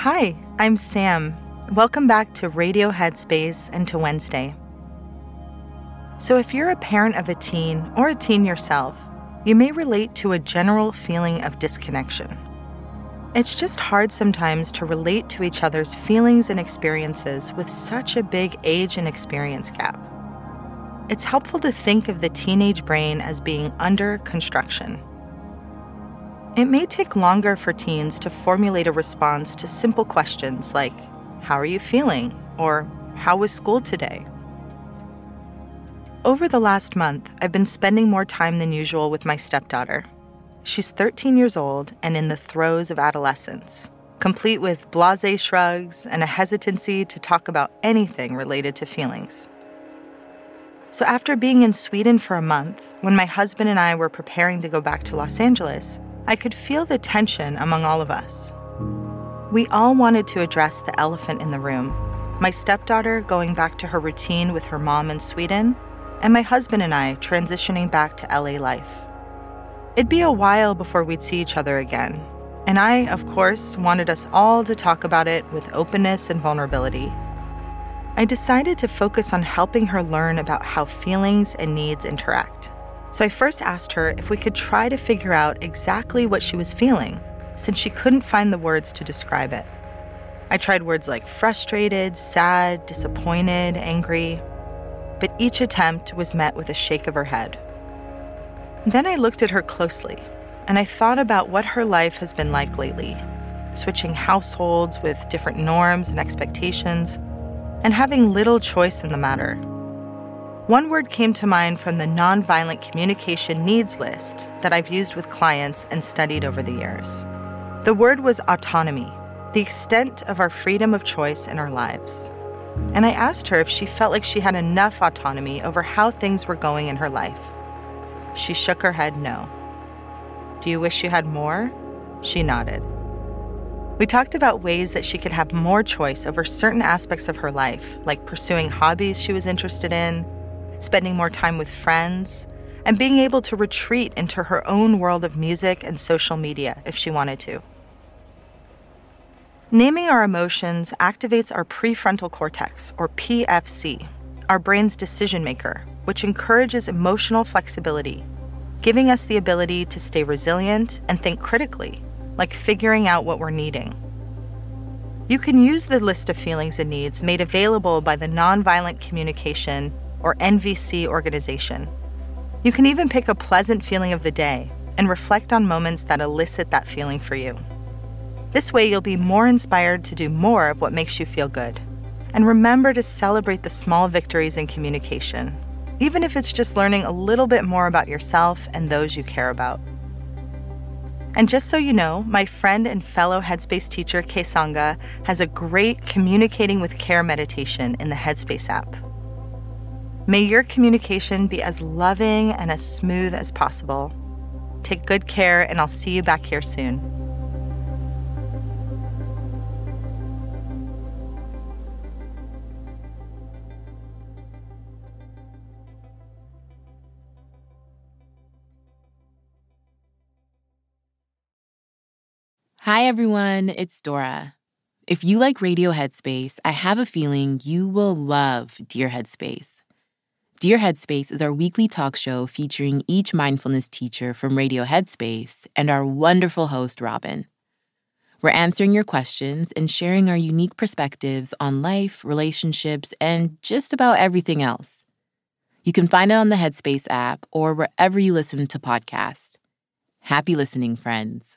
Hi, I'm Sam. Welcome back to Radio Headspace and to Wednesday. So, if you're a parent of a teen or a teen yourself, you may relate to a general feeling of disconnection. It's just hard sometimes to relate to each other's feelings and experiences with such a big age and experience gap. It's helpful to think of the teenage brain as being under construction it may take longer for teens to formulate a response to simple questions like, How are you feeling? or How was school today? Over the last month, I've been spending more time than usual with my stepdaughter. She's 13 years old and in the throes of adolescence, complete with blase shrugs and a hesitancy to talk about anything related to feelings. So, after being in Sweden for a month, when my husband and I were preparing to go back to Los Angeles, I could feel the tension among all of us. We all wanted to address the elephant in the room my stepdaughter going back to her routine with her mom in Sweden, and my husband and I transitioning back to LA life. It'd be a while before we'd see each other again, and I, of course, wanted us all to talk about it with openness and vulnerability. I decided to focus on helping her learn about how feelings and needs interact. So I first asked her if we could try to figure out exactly what she was feeling, since she couldn't find the words to describe it. I tried words like frustrated, sad, disappointed, angry, but each attempt was met with a shake of her head. Then I looked at her closely, and I thought about what her life has been like lately switching households with different norms and expectations, and having little choice in the matter. One word came to mind from the Nonviolent Communication Needs List that I've used with clients and studied over the years. The word was autonomy, the extent of our freedom of choice in our lives. And I asked her if she felt like she had enough autonomy over how things were going in her life. She shook her head no. Do you wish you had more? She nodded. We talked about ways that she could have more choice over certain aspects of her life, like pursuing hobbies she was interested in, spending more time with friends, and being able to retreat into her own world of music and social media if she wanted to. Naming our emotions activates our prefrontal cortex, or PFC, our brain's decision maker, which encourages emotional flexibility, giving us the ability to stay resilient and think critically like figuring out what we're needing. You can use the list of feelings and needs made available by the Nonviolent Communication or NVC organization. You can even pick a pleasant feeling of the day and reflect on moments that elicit that feeling for you. This way, you'll be more inspired to do more of what makes you feel good. And remember to celebrate the small victories in communication, even if it's just learning a little bit more about yourself and those you care about. And just so you know, my friend and fellow Headspace teacher, Kessonga, has a great communicating with care meditation in the Headspace app. May your communication be as loving and as smooth as possible. Take good care, and I'll see you back here soon. Hi, everyone. It's Dora. If you like Radio Headspace, I have a feeling you will love Dear Headspace. Dear Headspace is our weekly talk show featuring each mindfulness teacher from Radio Headspace and our wonderful host, Robin. We're answering your questions and sharing our unique perspectives on life, relationships, and just about everything else. You can find it on the Headspace app or wherever you listen to podcasts. Happy listening, friends.